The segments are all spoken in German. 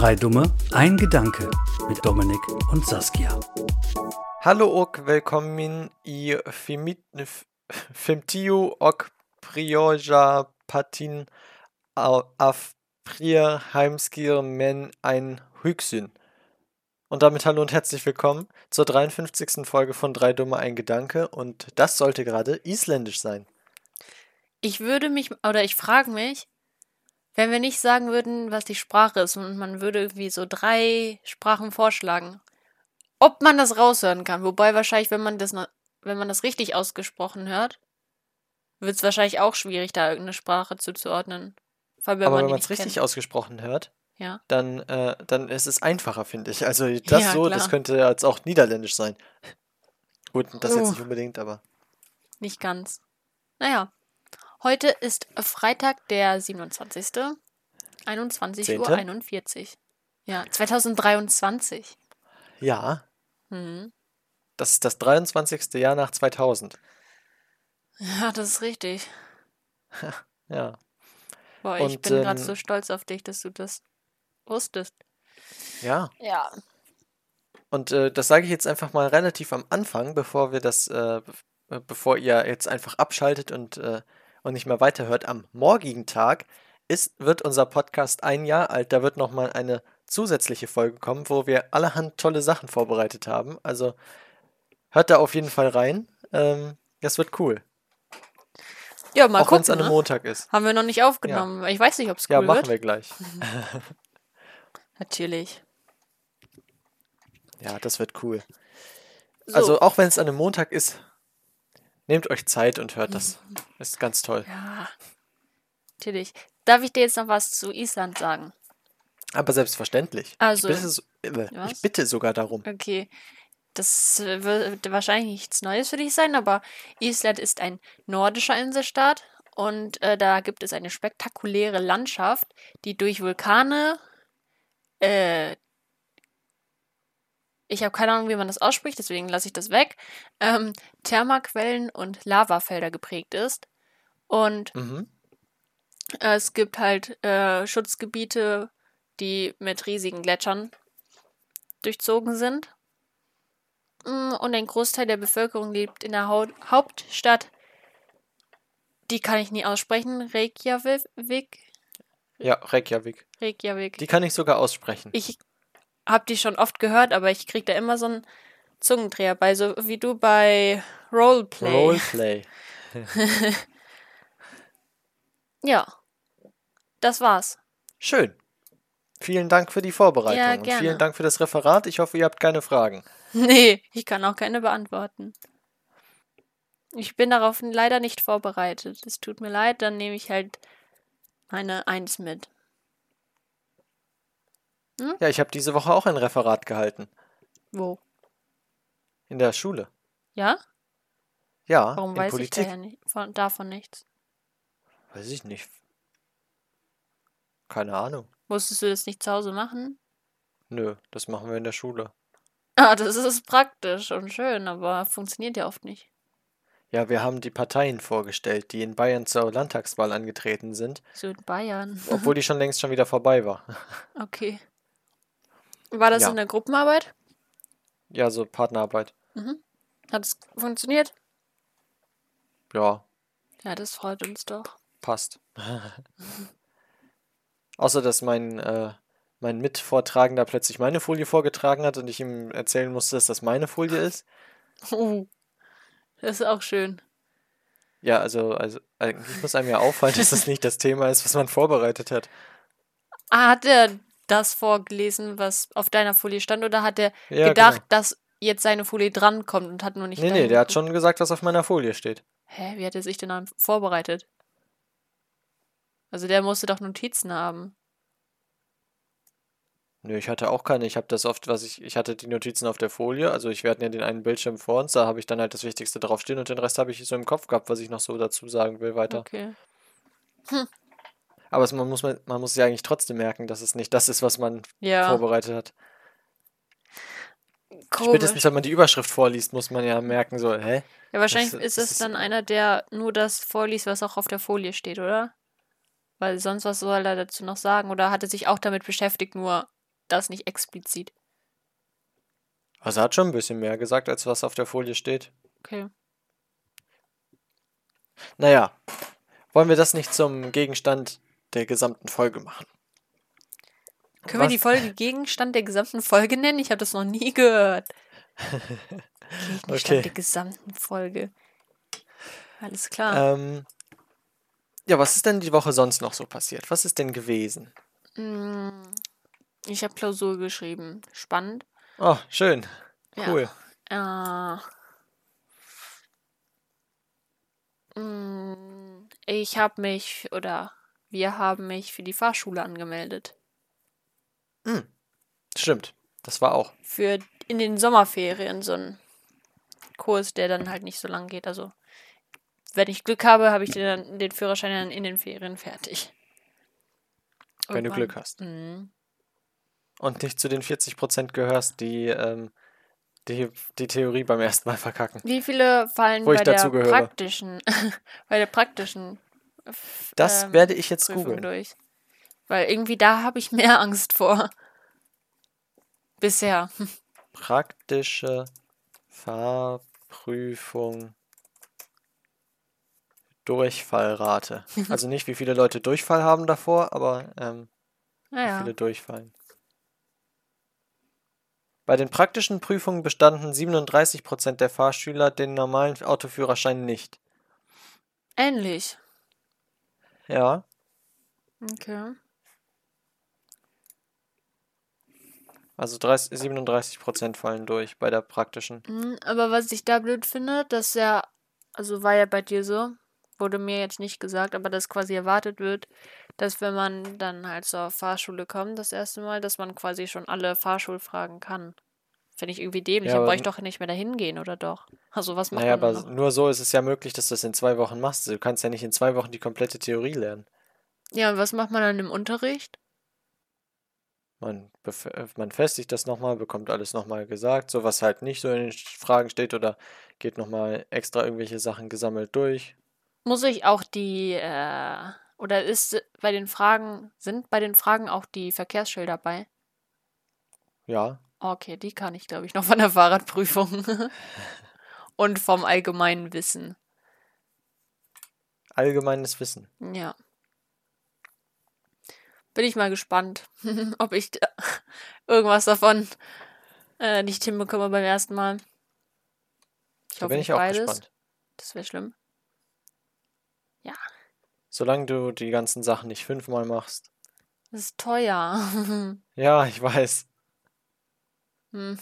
Drei Dumme, ein Gedanke mit Dominik und Saskia. Hallo och välkommen i F- Femtio och Prioja Patin af Prier Heimskir Men ein Hüksyn. Und damit hallo und herzlich willkommen zur 53. Folge von Drei Dumme ein Gedanke und das sollte gerade isländisch sein. Ich würde mich, oder ich frage mich, wenn wir nicht sagen würden, was die Sprache ist und man würde irgendwie so drei Sprachen vorschlagen, ob man das raushören kann. Wobei wahrscheinlich, wenn man das, wenn man das richtig ausgesprochen hört, wird es wahrscheinlich auch schwierig, da irgendeine Sprache zuzuordnen. Allem, wenn Aber man wenn man es richtig kennt. ausgesprochen hört, Ja. dann, äh, dann ist es einfacher, finde ich. Also das Ja, so, das klar. könnte jetzt auch niederländisch sein. Gut, das jetzt Uh. nicht unbedingt, aber Nicht ganz. Naja. Heute ist Freitag, der 27. 21 Uhr Zehnte? 41. Ja, 2023. ja, Mhm. das ist das 23. Jahr nach 2000. Ja, das ist richtig. Ja. Boah, ich Und, bin gerade ähm, so stolz auf dich, dass du das wusstest. Ja, Ja. und äh, das sage ich jetzt einfach mal relativ am Anfang, bevor wir das, äh, äh, bevor ihr jetzt einfach abschaltet und, äh, und nicht mehr weiterhört. Am morgigen Tag ist, wird unser Podcast ein Jahr alt. Da wird nochmal eine zusätzliche Folge kommen, wo wir allerhand tolle Sachen vorbereitet haben. Also hört da auf jeden Fall rein. Ähm, das wird cool. Ja, mal auch wenn es an einem Ne? Montag ist. Haben wir noch nicht aufgenommen. Ich weiß nicht, ob es cool Ja, machen wird. wir gleich. Natürlich. Ja, das wird cool. So. Also auch wenn es an einem Montag ist, nehmt euch Zeit und hört das. Ist ganz toll. Ja. Natürlich. Darf ich dir jetzt noch was zu Island sagen? Aber selbstverständlich. Also- ich, bitte, äh, Was? ich bitte sogar darum. Okay. Das äh, wird wahrscheinlich nichts Neues für dich sein, aber Island ist ein nordischer Inselstaat und äh, da gibt es eine spektakuläre Landschaft, die durch Vulkane, äh, ich habe keine Ahnung, wie man das ausspricht, deswegen lasse ich das weg, ähm, Thermaquellen und Lavafelder geprägt ist. Und Mhm. äh, es gibt halt äh, Schutzgebiete, die mit riesigen Gletschern durchzogen sind. Mm, Und ein Großteil der Bevölkerung lebt in der Hau Hauptstadt. Die kann ich nie aussprechen. Reykjavik. Ja, Reykjavik. Reykjavik. Die kann ich sogar aussprechen. Ich habe die schon oft gehört, aber ich krieg da immer so einen Zungendreher bei, so wie du bei Roleplay. Roleplay. Ja. Das war's. Schön. Vielen Dank für die Vorbereitung Ja, und gerne. vielen Dank für das Referat. Ich hoffe, ihr habt keine Fragen. Nee, ich kann auch keine beantworten. Ich bin darauf leider nicht vorbereitet. Es tut mir leid, dann nehme ich halt eine Eins mit. Ja, ich habe diese Woche auch ein Referat gehalten. Wo? In der Schule. Ja? Ja, Warum in weiß Politik. ich nicht, von, davon nichts? Weiß ich nicht. Keine Ahnung. Musstest du das nicht zu Hause machen? Nö, das machen wir in der Schule. Ah, das ist praktisch und schön, aber funktioniert ja oft nicht. Ja, wir haben die Parteien vorgestellt, die in Bayern zur Landtagswahl angetreten sind, So in Bayern. obwohl die schon längst schon wieder vorbei war. Okay. War das Ja. in der Gruppenarbeit? Ja, so Partnerarbeit. Hat es funktioniert? Ja, Ja, das freut uns doch. passt. Außer, dass mein, äh, mein Mitvortragender plötzlich meine Folie vorgetragen hat und ich ihm erzählen musste, dass das meine Folie ist. Uh, das ist auch schön. Ja, also, also eigentlich muss einem ja auffallen, dass das nicht das Thema ist, was man vorbereitet hat. Ah, hat er das vorgelesen, was auf deiner Folie stand, oder hat er Ja, gedacht, genau. dass jetzt seine Folie drankommt und hat nur nicht. Nee, nee, der hat schon gesagt, was auf meiner Folie steht. Hä, wie hat er sich denn dann vorbereitet? Also der musste doch Notizen haben. Nö, ich hatte auch keine. Ich habe das oft, was ich, ich hatte die Notizen auf der Folie. Also ich, wir hatten ja den einen Bildschirm vor uns, da habe ich dann halt das Wichtigste draufstehen und den Rest habe ich so im Kopf gehabt, was ich noch so dazu sagen will weiter. Okay. Aber es, man muss, man, muss ja eigentlich trotzdem merken, dass es nicht das ist, was man Ja, vorbereitet hat. komisch. Spätestens, wenn man die Überschrift vorliest, muss man ja merken, so, hä? Ja, wahrscheinlich das- ist es dann einer, der nur das vorliest, was auch auf der Folie steht, oder? Weil sonst was soll er dazu noch sagen? Oder hat er sich auch damit beschäftigt, nur das nicht explizit. Also er hat schon ein bisschen mehr gesagt, als was auf der Folie steht. Okay. Naja, wollen wir das nicht zum Gegenstand der gesamten Folge machen? Können wir Was- die Folge Gegenstand der gesamten Folge nennen? Ich habe das noch nie gehört. Gegenstand Okay. der gesamten Folge. Alles klar. Ähm, ja, was ist denn die Woche sonst noch so passiert? Was ist denn gewesen? Mm, Ich habe Klausur geschrieben. Spannend. Oh, schön. Ja. Cool. Äh, mm, ich habe mich oder wir haben mich für die Fahrschule angemeldet. Stimmt. Das war auch. Für in den Sommerferien so ein Kurs, der dann halt nicht so lang geht. Also, wenn ich Glück habe, habe ich den, dann, den Führerschein dann in den Ferien fertig. Wenn du. Glück hast. Mhm. Und nicht zu den 40% gehörst, die, ähm, die die Theorie beim ersten Mal verkacken. Wie viele fallen bei der gehöre. praktischen, bei der praktischen Das ähm, werde ich jetzt Prüfung googeln. durch? Weil irgendwie da habe ich mehr Angst vor. Bisher. Praktische Fahrprüfung. Durchfallrate. Also nicht, wie viele Leute Durchfall haben davor, aber ähm, wie Naja. viele durchfallen. Bei den praktischen Prüfungen bestanden 37% der Fahrschüler den normalen Autoführerschein nicht. Ähnlich. Ja, Okay. also 30, 37% fallen durch bei der praktischen. Mhm, Aber was ich da blöd finde, dass ja, also war ja bei dir so, wurde mir jetzt nicht gesagt, aber dass quasi erwartet wird, dass wenn man dann halt zur Fahrschule kommt, das erste Mal, dass man quasi schon alle Fahrschulfragen kann. Finde ich irgendwie dämlich, Ja, dann aber brauche ich doch nicht mehr dahin gehen, oder doch? Also was macht Naja, man aber noch? nur so ist es ja möglich, dass du das in zwei Wochen machst. Du kannst ja nicht in zwei Wochen die komplette Theorie lernen. Ja, und was macht man dann im Unterricht? Man, man festigt das nochmal, bekommt alles nochmal gesagt, so was halt nicht so in den Fragen steht oder geht nochmal extra irgendwelche Sachen gesammelt durch. Muss ich auch die, äh, oder ist bei den Fragen, sind bei den Fragen auch die Verkehrsschilder bei? Ja, Okay, die kann ich, glaube ich, noch von der Fahrradprüfung. Und vom allgemeinen Wissen. allgemeines Wissen. Ja. Bin ich mal gespannt, ob ich da irgendwas davon äh, nicht hinbekomme beim ersten Mal. Ich Da hoffe bin ich auch beides. gespannt. Das wäre schlimm. Ja, Solange du die ganzen Sachen nicht fünfmal machst. das ist teuer. Ja, ich weiß. Hm.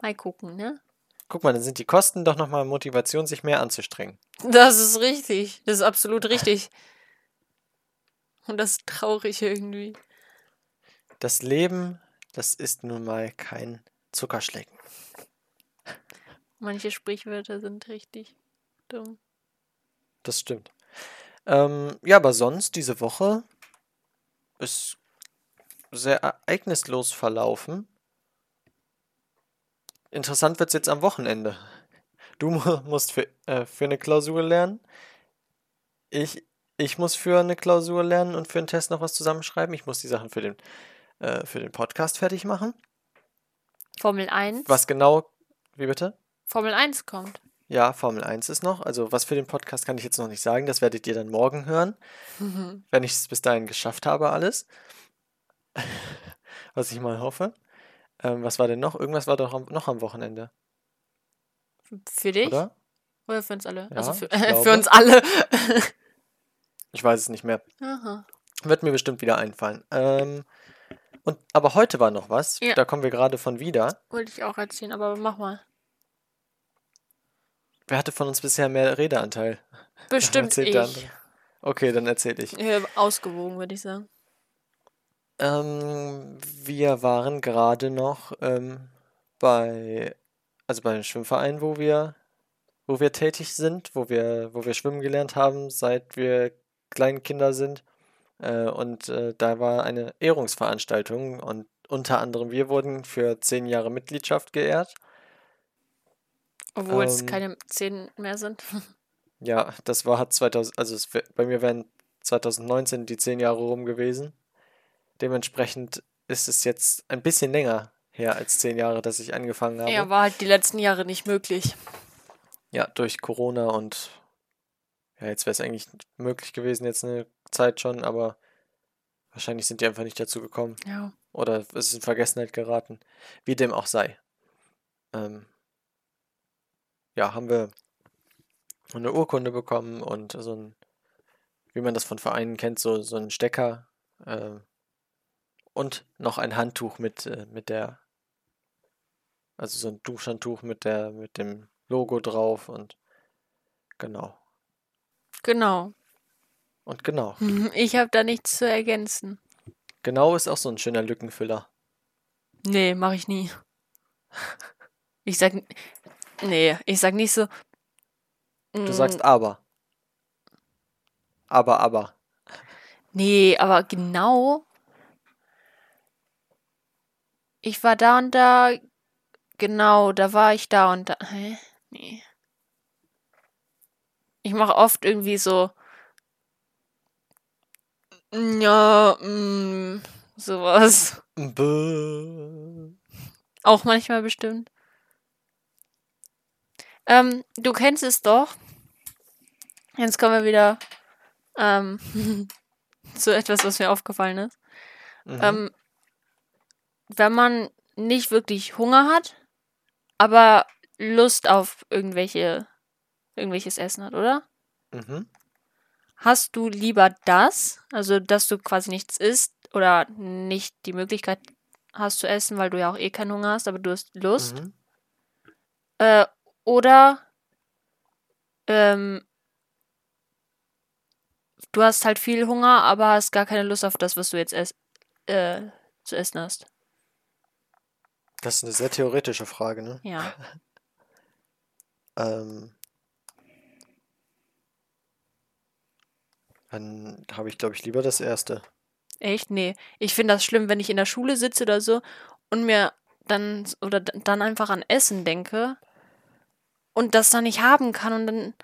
Mal gucken, ne? Guck mal, dann sind die Kosten doch nochmal Motivation, sich mehr anzustrengen. Das ist richtig. Das ist absolut richtig. Und das ist traurig irgendwie. Das Leben, das ist nun mal kein Zuckerschlecken. Manche Sprichwörter sind richtig dumm. Das stimmt. Ähm, ja, aber sonst diese Woche ist sehr ereignislos verlaufen. Interessant wird es jetzt am Wochenende. Du mu- musst für, äh, für eine Klausur lernen. Ich, ich muss für eine Klausur lernen und für einen Test noch was zusammenschreiben. Ich muss die Sachen für den, äh, für den Podcast fertig machen. Formel 1. Was genau, wie bitte? Formel 1 kommt. Ja, Formel 1 ist noch. Also was für den Podcast kann ich jetzt noch nicht sagen. Das werdet ihr dann morgen hören, wenn ich es bis dahin geschafft habe, alles. Was ich mal hoffe. Ähm, was war denn noch? Irgendwas war doch am, noch am Wochenende, Für dich? oder? Oder für uns alle? Ja, also für, ich für uns alle. Ich weiß es nicht mehr. Aha. Wird mir bestimmt wieder einfallen. Ähm, und, aber heute war noch was. Ja. Da kommen wir gerade von wieder. Wollte ich auch erzählen, aber mach mal. Wer hatte von uns bisher mehr Redeanteil? Bestimmt ich. Okay, dann erzähle ich. Äh, Ausgewogen, würde ich sagen. Ähm, wir waren gerade noch ähm, bei, also bei einem Schwimmverein, wo wir, wo wir tätig sind, wo wir, wo wir schwimmen gelernt haben, seit wir kleine Kinder sind. Äh, und äh, da war eine Ehrungsveranstaltung und unter anderem wir wurden für zehn Jahre Mitgliedschaft geehrt. Obwohl es Ähm, keine 10 mehr sind. Ja, das war hat 2000, also es, bei mir wären 2019 die zehn Jahre rum gewesen. Dementsprechend ist es jetzt ein bisschen länger her als zehn Jahre, dass ich angefangen habe. Ja, war halt die letzten Jahre nicht möglich. Ja, durch Corona und ja, jetzt wäre es eigentlich möglich gewesen, jetzt eine Zeit schon, aber wahrscheinlich sind die einfach nicht dazu gekommen. Ja. Oder es ist in Vergessenheit geraten. Wie dem auch sei. Ähm, ja, haben wir eine Urkunde bekommen und so ein, wie man das von Vereinen kennt, so, so ein Stecker äh, und noch ein Handtuch mit, äh, mit der, also so ein Duschhandtuch mit der, mit dem Logo drauf und genau. Genau. Und genau. Ich habe da nichts zu ergänzen. Genau ist auch so ein schöner Lückenfüller. Nee, mache ich nie. Ich sag. Nee, ich sag nicht so. Du sagst aber. Aber, aber. Nee, aber genau. Ich war da und da. Genau, da war ich da und da. Hä? Nee. Ich mache oft irgendwie so. Ja, mm, sowas. Bäh. Auch manchmal bestimmt. Ähm, du kennst es doch. Jetzt kommen wir wieder ähm, zu etwas, was mir aufgefallen ist. Mhm. Ähm, wenn man nicht wirklich Hunger hat, aber Lust auf irgendwelche, irgendwelches Essen hat, oder? Mhm. Hast du lieber das, also dass du quasi nichts isst oder nicht die Möglichkeit hast zu essen, weil du ja auch eh keinen Hunger hast, aber du hast Lust? Mhm. Äh, oder ähm, du hast halt viel Hunger, aber hast gar keine Lust auf das, was du jetzt ess äh, zu essen hast. Das ist eine sehr theoretische Frage, ne? Ja. Ähm, dann habe ich, glaube ich, lieber das erste. Echt? Nee. Ich finde das schlimm, wenn ich in der Schule sitze oder so und mir dann oder dann einfach an Essen denke und das dann nicht haben kann und dann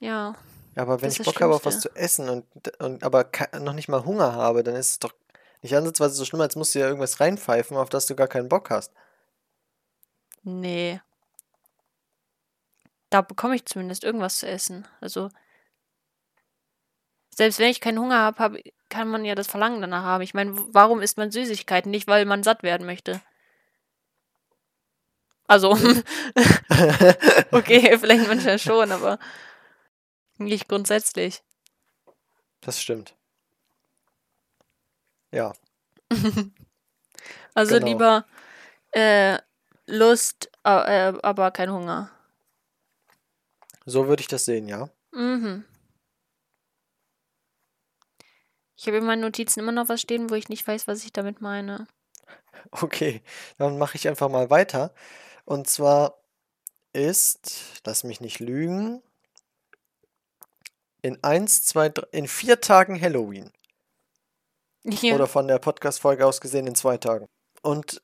ja. Ja, aber wenn ich Bock habe auf was zu essen und, und aber noch nicht mal Hunger habe, dann ist es doch nicht ansatzweise so schlimm, als musst du ja irgendwas reinpfeifen, auf das du gar keinen Bock hast. Nee. Da bekomme ich zumindest irgendwas zu essen. Also selbst wenn ich keinen Hunger habe, hab, kann man ja das Verlangen danach haben. Ich meine, warum isst man Süßigkeiten? Nicht, weil man satt werden möchte. Also, okay, vielleicht manchmal schon, aber nicht grundsätzlich. Das stimmt. Ja, Also Genau. lieber äh, Lust, äh, aber kein Hunger. so würde ich das sehen, ja. Mhm. Ich habe in meinen Notizen immer noch was stehen, wo ich nicht weiß, was ich damit meine. Okay, dann mache ich einfach mal weiter. Und zwar ist, lass mich nicht lügen, in eins, zwei, drei, in vier Tagen Halloween. Ja. Oder von der Podcast-Folge aus gesehen in zwei Tagen. Und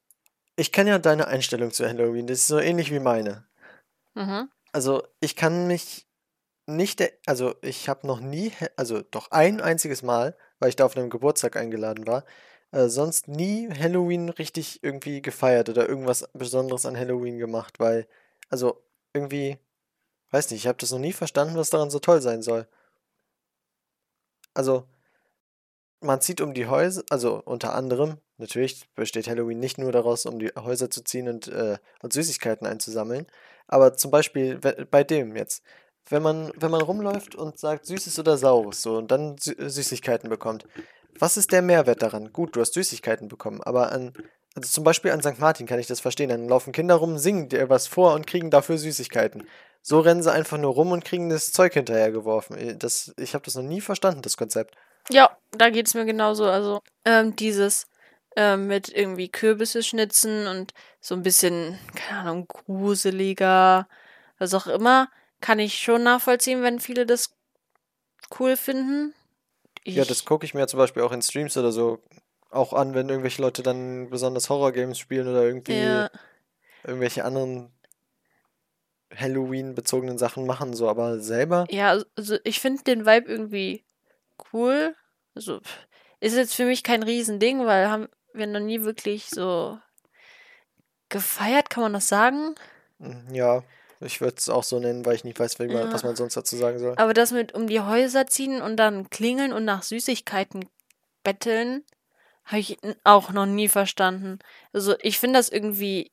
ich kenne ja deine Einstellung zu Halloween. Das ist so ähnlich wie meine. Mhm. Also ich kann mich nicht, er- also ich habe noch nie, also doch ein einziges Mal, weil ich da auf einem Geburtstag eingeladen war, äh, sonst nie Halloween richtig irgendwie gefeiert oder irgendwas Besonderes an Halloween gemacht, weil, also irgendwie, weiß nicht, ich habe das noch nie verstanden, was daran so toll sein soll. Also, man zieht um die Häuser, also unter anderem, natürlich besteht Halloween nicht nur daraus, um die Häuser zu ziehen und, äh, und Süßigkeiten einzusammeln, aber zum Beispiel bei dem jetzt, wenn man, wenn man rumläuft und sagt Süßes oder Saures so und dann Sü Süßigkeiten bekommt, was ist der Mehrwert daran? Gut, du hast Süßigkeiten bekommen, aber an, also zum Beispiel an St. Martin kann ich das verstehen, dann laufen Kinder rum, singen dir was vor und kriegen dafür Süßigkeiten. So rennen sie einfach nur rum und kriegen das Zeug hinterhergeworfen. Äh, Das, ich habe das noch nie verstanden, das Konzept. Ja, da geht es mir genauso. Also, ähm, dieses ähm, mit irgendwie Kürbisse schnitzen und so ein bisschen, keine Ahnung, gruseliger, was auch immer, kann ich schon nachvollziehen, wenn viele das cool finden. Ja, Ich- das gucke ich mir zum Beispiel auch in Streams oder so auch an, wenn irgendwelche Leute dann besonders Horror-Games spielen oder irgendwie ja, irgendwelche anderen Halloween-bezogenen Sachen machen, so, aber selber, ja, also ich finde den Vibe irgendwie cool. Also ist jetzt für mich kein Riesending, weil haben, wir noch nie wirklich so gefeiert, kann man das sagen? Hm, Ja, ich würde es auch so nennen, weil ich nicht weiß, man, Ja. was man sonst dazu sagen soll. Aber das mit um die Häuser ziehen und dann klingeln und nach Süßigkeiten betteln, habe ich auch noch nie verstanden. Also ich finde das irgendwie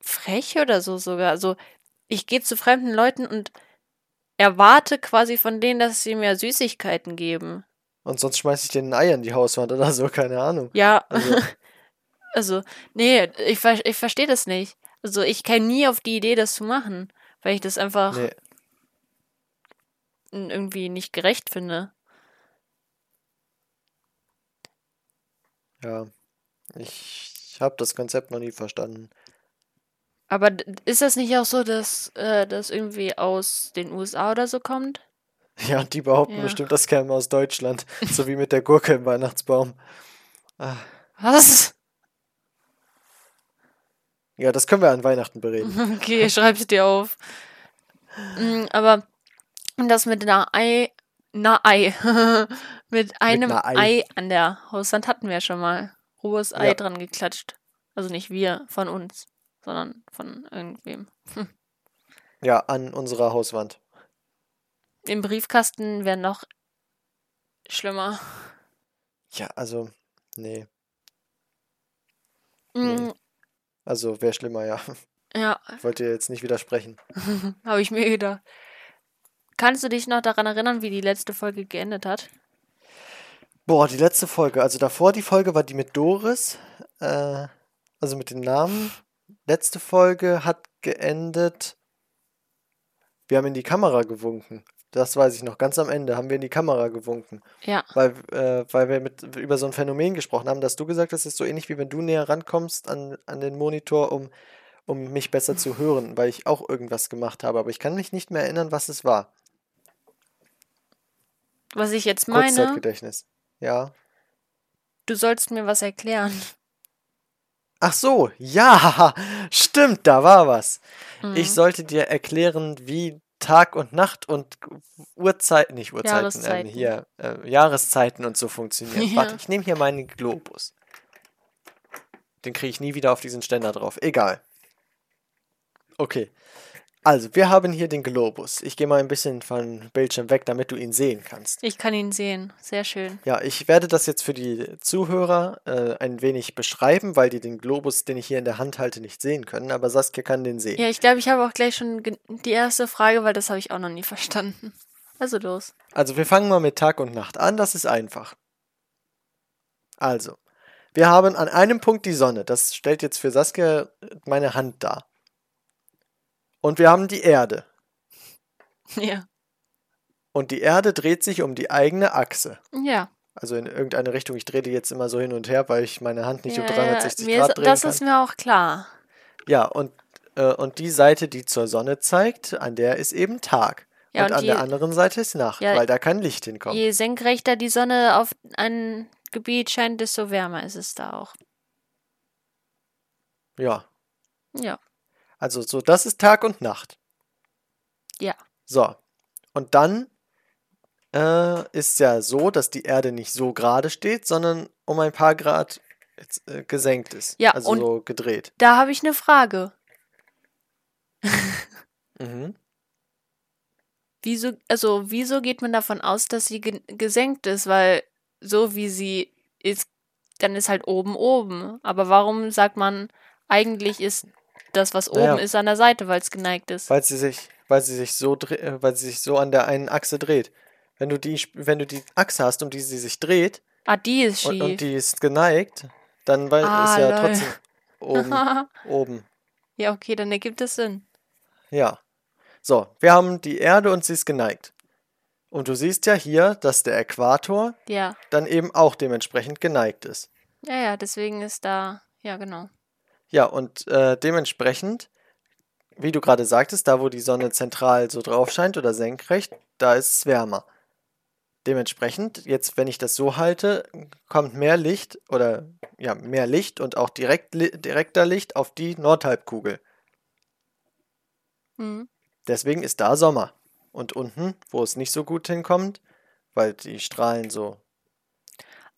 frech oder so sogar. Also ich gehe zu fremden Leuten und erwarte quasi von denen, dass sie mir Süßigkeiten geben. Und sonst schmeiß ich dir ein Ei an die Hauswand oder so, keine Ahnung. Ja, Also, also nee, ich, ich verstehe das nicht. Also ich käme nie auf die Idee, das zu machen, weil ich das einfach nee. irgendwie nicht gerecht finde. Ja, ich habe das Konzept noch nie verstanden. Aber ist das nicht auch so, dass äh, das irgendwie aus den USA oder so kommt? Ja, die behaupten Ja. bestimmt, das käme aus Deutschland, so wie mit der Gurke im Weihnachtsbaum. Ah, Was? ja, das können wir an Weihnachten bereden. Okay, schreib's dir auf. Mm, Aber das mit einer Ei, einer Ei, mit einem einer Ei. Ei. an der Hauswand hatten wir schon mal. Rohes Ei Ja. dran geklatscht. Also nicht wir von uns, sondern von irgendwem. Ja, an unserer Hauswand. Im Briefkasten wäre noch schlimmer. Ja, also, nee. Mm, Also, wäre schlimmer, ja. Ja, Ich wollte dir jetzt nicht widersprechen. habe ich mir gedacht. Kannst du dich noch daran erinnern, wie die letzte Folge geendet hat? Boah, die letzte Folge. Also davor die Folge war die mit Doris. Äh, also mit den Namen. Letzte Folge hat geendet. Wir haben in die Kamera gewunken. Das weiß ich noch. Ganz am Ende haben wir in die Kamera gewunken. Ja. Weil, äh, weil wir mit, über so ein Phänomen gesprochen haben, dass du gesagt hast, es ist so ähnlich wie wenn du näher rankommst an, an den Monitor, um, um mich besser zu hören, weil ich auch irgendwas gemacht habe. Aber ich kann mich nicht mehr erinnern, was es war. Was ich jetzt meine, Kurzzeitgedächtnis. Ja. du sollst mir was erklären. Ach so, ja, stimmt, da war was. Mhm. Ich sollte dir erklären, wie Tag und Nacht und Uhrzeiten, nicht Uhrzeiten, ähm, Jahreszeiten. hier, äh, Jahreszeiten und so funktionieren. Ja. Warte, ich nehme hier meinen Globus. Den kriege ich nie wieder auf diesen Ständer drauf. Egal. Okay. Also, wir haben hier den Globus. Ich gehe mal ein bisschen von Bildschirm weg, damit du ihn sehen kannst. Ich kann ihn sehen. Sehr schön. Ja, ich werde das jetzt für die Zuhörer äh, ein wenig beschreiben, weil die den Globus, den ich hier in der Hand halte, nicht sehen können. Aber Saskia kann den sehen. Ja, ich glaube, ich habe auch gleich schon die erste Frage, weil das habe ich auch noch nie verstanden. Also los. Also wir fangen mal mit Tag und Nacht an, das ist einfach. Also, wir haben an einem Punkt die Sonne, das stellt jetzt für Saskia meine Hand dar. Und wir haben die Erde. Ja. Und die Erde dreht sich um die eigene Achse. Ja. Also in irgendeine Richtung. Ich drehe die jetzt immer so hin und her, weil ich meine Hand nicht ja, um 360 mir Grad ist, drehen Das kann. ist mir auch klar. Ja, und, äh, und die Seite, die zur Sonne zeigt, an der ist eben Tag. Ja, und, und an der je- anderen Seite ist Nacht, Ja, weil da kein Licht hinkommt. Je senkrechter die Sonne auf ein Gebiet scheint, desto wärmer ist es da auch. Ja, Ja. Also so, das ist Tag und Nacht. Ja. So, und dann äh, ist ja so, dass die Erde nicht so gerade steht, sondern um ein paar Grad jetzt, äh, gesenkt ist. Ja, also und- so gedreht. Da habe ich eine Frage. Mhm. Wieso, also, wieso geht man davon aus, dass sie ge gesenkt ist? Weil so wie sie ist, dann ist halt oben oben. Aber warum sagt man, eigentlich ist das, was oben Naja. ist, an der Seite, weil es geneigt ist? Weil sie sich, weil sie sich so äh, weil sie sich so an der einen Achse dreht. Wenn du die, wenn du die Achse hast, um die sie sich dreht Ah, die ist und, schief. und die ist geneigt, dann weil, Ah, ist ja lol. trotzdem oben, oben. ja, okay, dann ergibt es Sinn. Ja. So, wir haben die Erde und sie ist geneigt. Und du siehst ja hier, dass der Äquator Ja. dann eben auch dementsprechend geneigt ist. Ja, ja, deswegen ist da, ja, genau. Ja, und äh, dementsprechend, wie du gerade sagtest, da wo die Sonne zentral so drauf scheint oder senkrecht, da ist es wärmer. Dementsprechend, jetzt wenn ich das so halte, kommt mehr Licht oder ja, mehr Licht und auch direkt, li- direkter Licht auf die Nordhalbkugel. Mhm. Deswegen ist da Sommer. Und unten, wo es nicht so gut hinkommt, weil die Strahlen so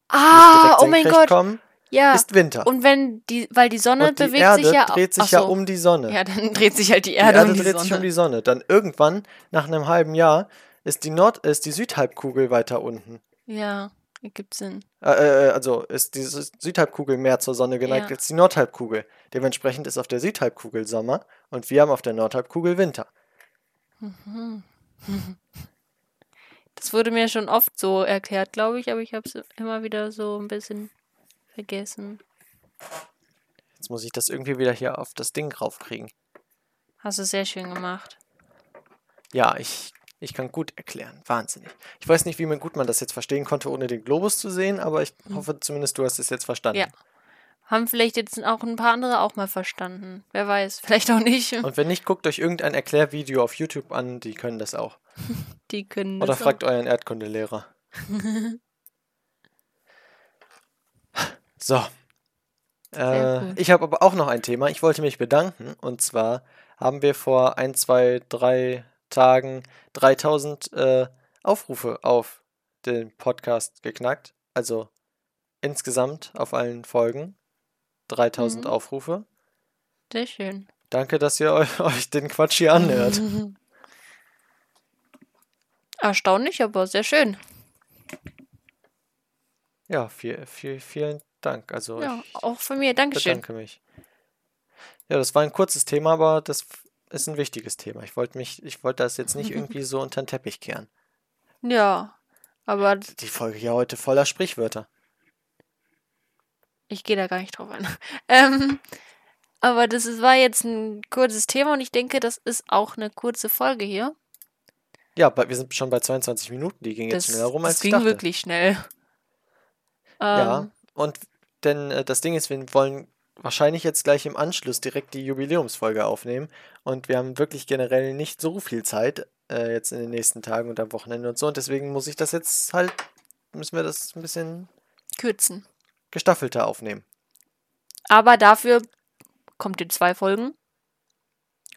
Ah, oh mein Gott. kommen, Ja. ist Winter. Und wenn die, weil die Sonne Und die bewegt Erde sich ja dreht sich ja so. um die Sonne. Ja, dann dreht sich halt die die Erde, Erde um die dreht Sonne. sich um die Sonne. Dann irgendwann, nach einem halben Jahr, ist die Nord, ist die Südhalbkugel weiter unten. Ja, ergibt Sinn. Äh, äh, also ist die Sü- Südhalbkugel mehr zur Sonne geneigt Ja. als die Nordhalbkugel. Dementsprechend ist auf der Südhalbkugel Sommer und wir haben auf der Nordhalbkugel Winter. Das wurde mir schon oft so erklärt, glaube ich, aber ich habe es immer wieder so ein bisschen vergessen. Jetzt muss ich das irgendwie wieder hier auf das Ding raufkriegen. Hast du sehr schön gemacht. Ja, ich, ich kann gut erklären. Wahnsinnig. Ich weiß nicht, wie man gut man das jetzt verstehen konnte, ohne den Globus zu sehen, aber ich hoffe zumindest, du hast es jetzt verstanden. Ja. Haben vielleicht jetzt auch ein paar andere auch mal verstanden. Wer weiß, vielleicht auch nicht. Und wenn nicht, guckt euch irgendein Erklärvideo auf YouTube an, die können das auch. Die können Oder das auch. fragt euren Erdkundelehrer. so. Äh, ich habe aber auch noch ein Thema. Ich wollte mich bedanken. Und zwar haben wir vor ein, zwei, drei Tagen 3000 äh, Aufrufe auf den Podcast geknackt. Also insgesamt auf allen Folgen 3000 Mhm. Aufrufe. Sehr schön. Danke, dass ihr euch, euch den Quatsch hier anhört. Erstaunlich, aber sehr schön. Ja, viel, viel, vielen Dank. Also Ja, ich auch von mir. Dankeschön. bedanke mich. Ja, das war ein kurzes Thema, aber das ist ein wichtiges Thema. Ich wollte mich, ich wollte das jetzt nicht irgendwie so unter den Teppich kehren. Ja, aber Die Folge ja heute voller Sprichwörter. ich gehe da gar nicht drauf ein. Ähm, aber das ist, war jetzt ein kurzes Thema und ich denke, das ist auch eine kurze Folge hier. Ja, wir sind schon bei 22 Minuten. Die ging jetzt Das, schneller rum, das als ich ging dachte. wirklich schnell. Ja, Ähm, und denn äh, das Ding ist, wir wollen wahrscheinlich jetzt gleich im Anschluss direkt die Jubiläumsfolge aufnehmen. Und wir haben wirklich generell nicht so viel Zeit äh, jetzt in den nächsten Tagen und am Wochenende und so. Und deswegen muss ich das jetzt halt, müssen wir das ein bisschen kürzen. gestaffelter aufnehmen. Aber dafür kommt in zwei Folgen.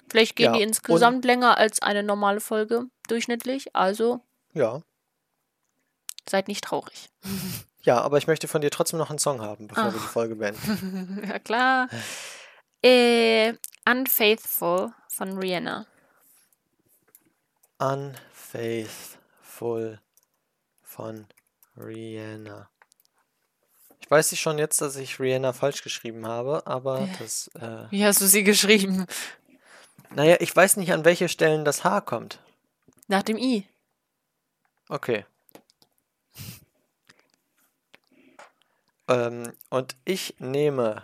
Vielleicht gehen Ja, die insgesamt länger als eine normale Folge durchschnittlich. Also Ja. seid nicht traurig. Ja, aber ich möchte von dir trotzdem noch einen Song haben, bevor wir die Ach. Folge beenden. ja, klar. Äh, Unfaithful von Rihanna. Unfaithful von Rihanna. Ich weiß nicht schon jetzt, dass ich Rihanna falsch geschrieben habe, aber das, äh, Wie hast du sie geschrieben? naja, ich weiß nicht, an welche Stellen das H kommt. Nach dem I. Okay. Ähm, und ich nehme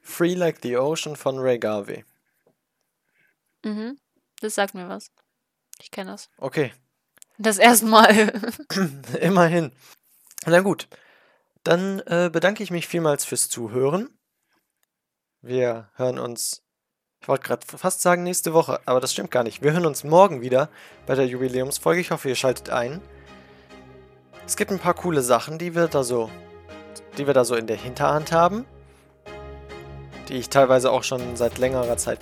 Free Like the Ocean von Ray Garvey. Mhm. Das sagt mir was. Ich kenne das. Okay, Das erste Mal. immerhin. Na gut, dann äh, bedanke ich mich vielmals fürs Zuhören. Wir hören uns, ich wollte gerade fast sagen nächste Woche, aber das stimmt gar nicht. Wir hören uns morgen wieder bei der Jubiläumsfolge. Ich hoffe, ihr schaltet ein. Es gibt ein paar coole Sachen, die wir da so, die wir da so in der Hinterhand haben, die ich teilweise auch schon seit längerer Zeit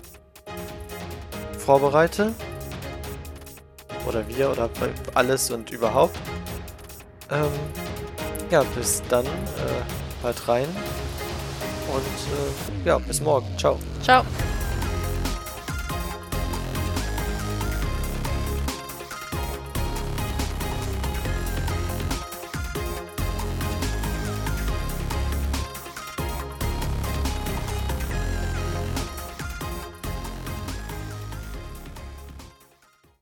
vorbereite. Oder wir oder alles und überhaupt. Ähm, ja, bis dann. Äh, bald rein. Und äh, ja, bis morgen. Ciao. Ciao.